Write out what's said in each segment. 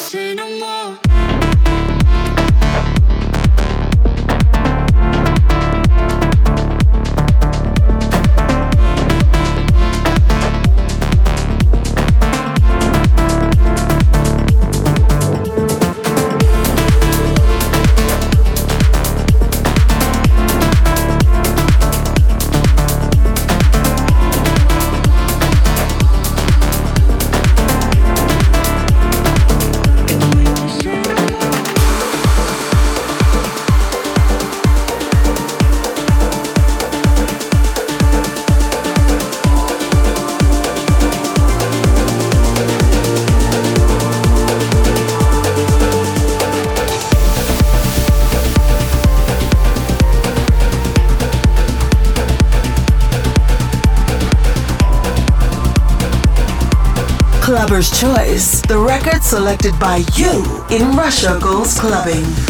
say no more. Clubber's Choice, the record selected by you in Russia Goes Clubbing.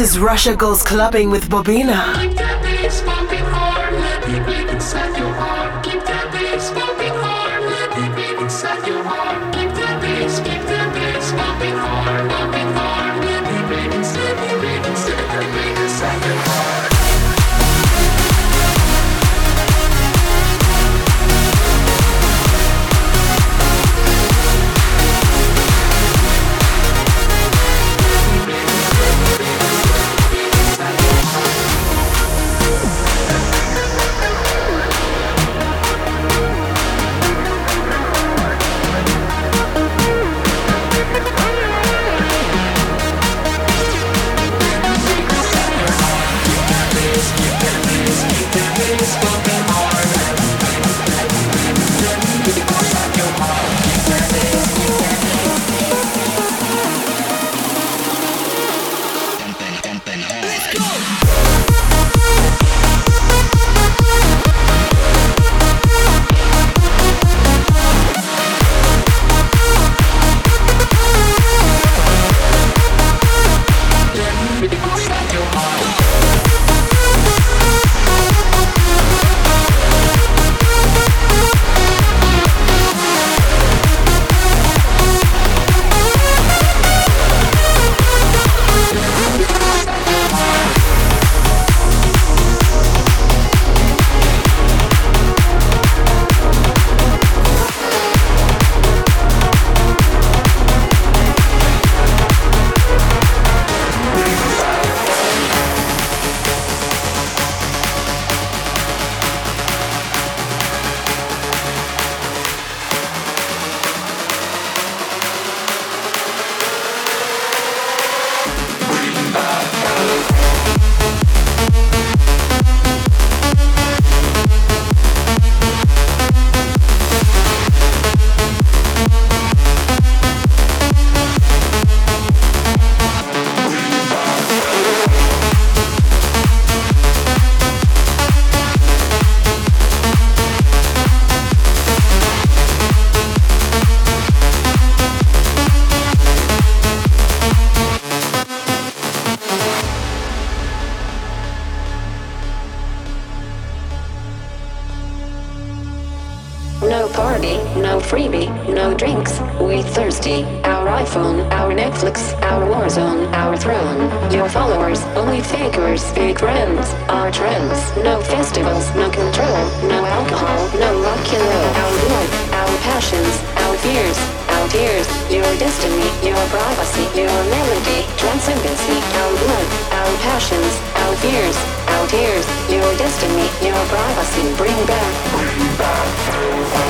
Is Russia Goes Clubbing with Bobina. our iPhone, our Netflix, our war zone, our throne. Your followers, only fakers, fake friends, our trends. No festivals, no control, no alcohol, no rock and roll. Our love, our passions, our fears, our tears. Your destiny, your privacy, your melody, transcendency. Our love, our passions, our fears, our tears. Your destiny, your privacy. Bring back, bring back.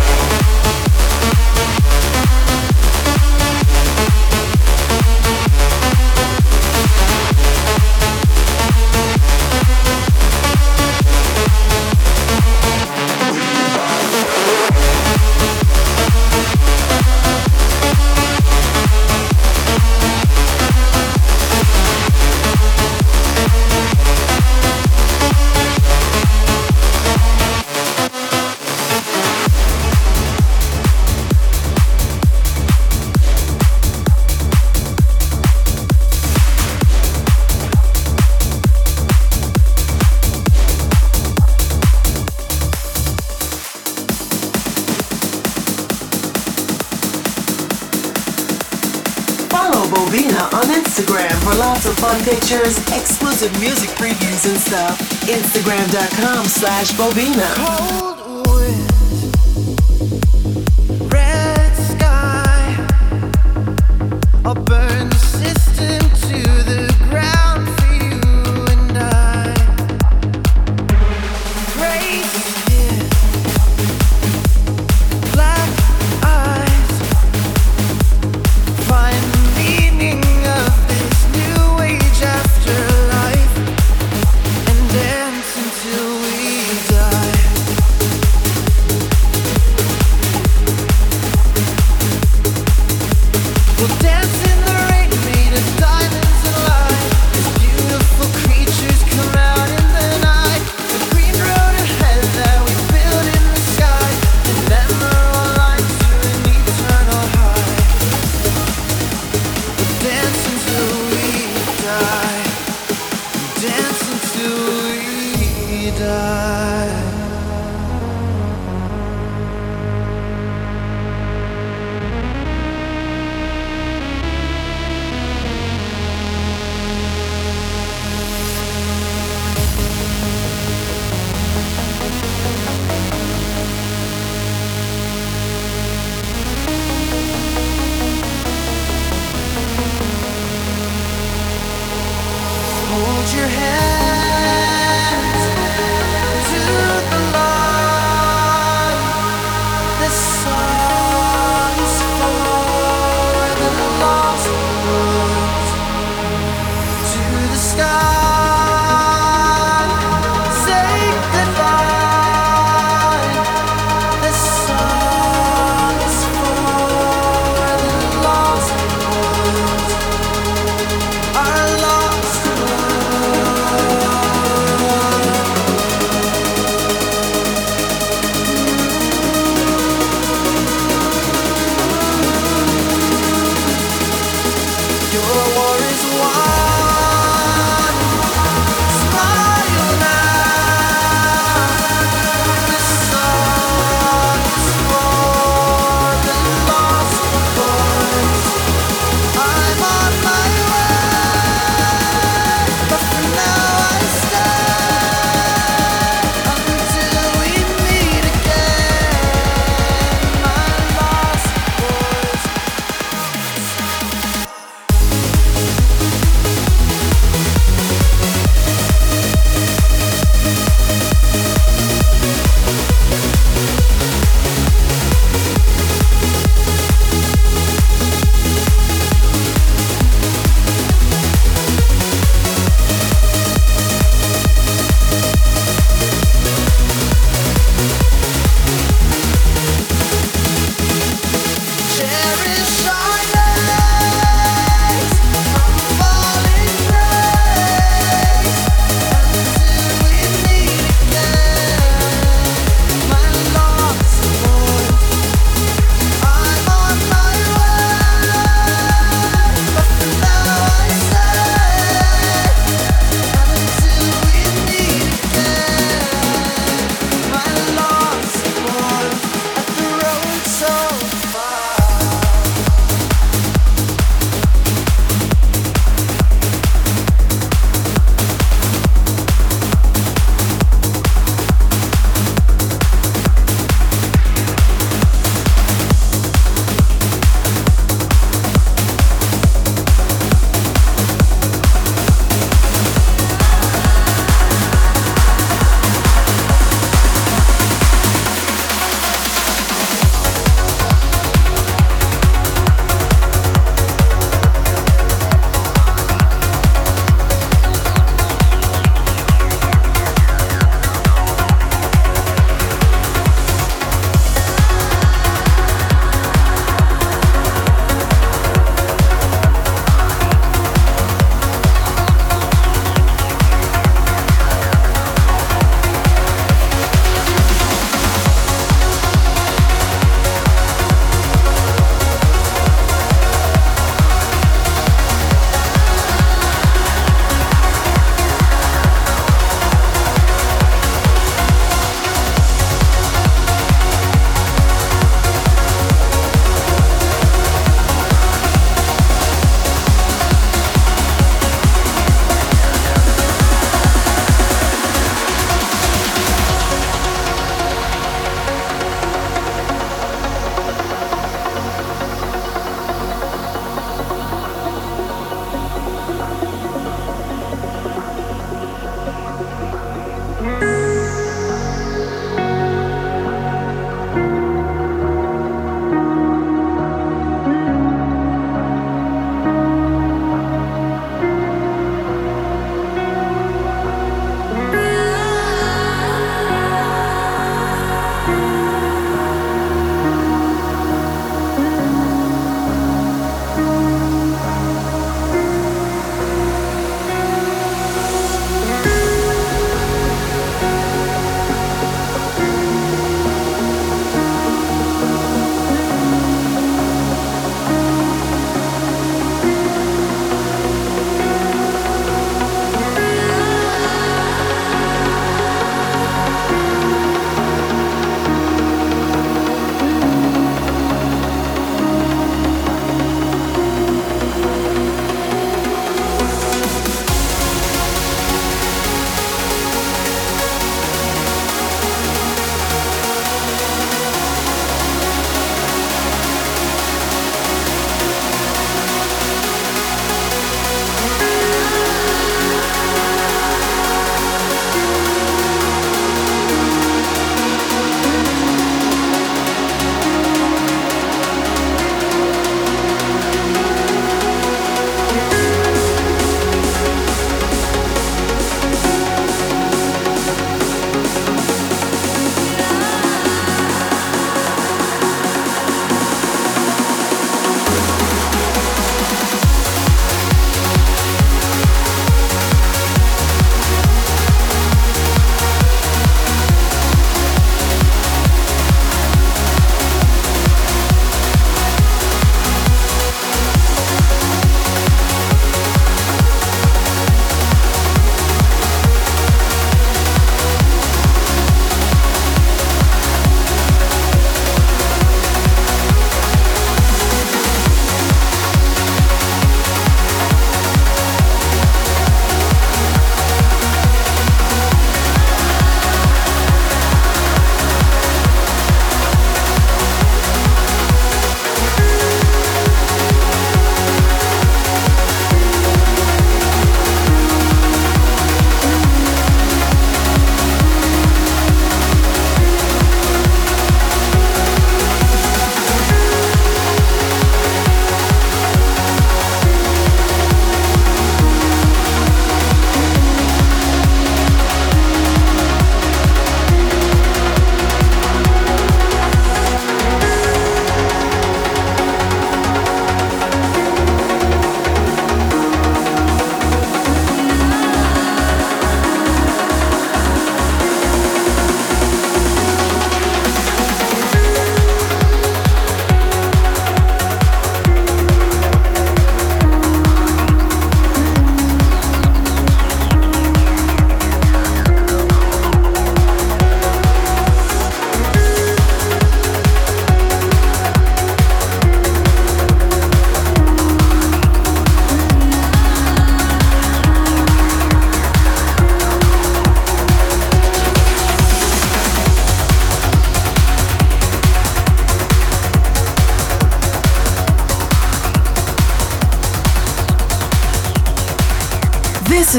Instagram.com slash Bobina.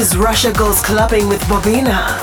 Is Russia Goes Clubbing with Bobina.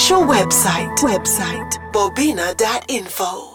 Official website, website, bobina.info.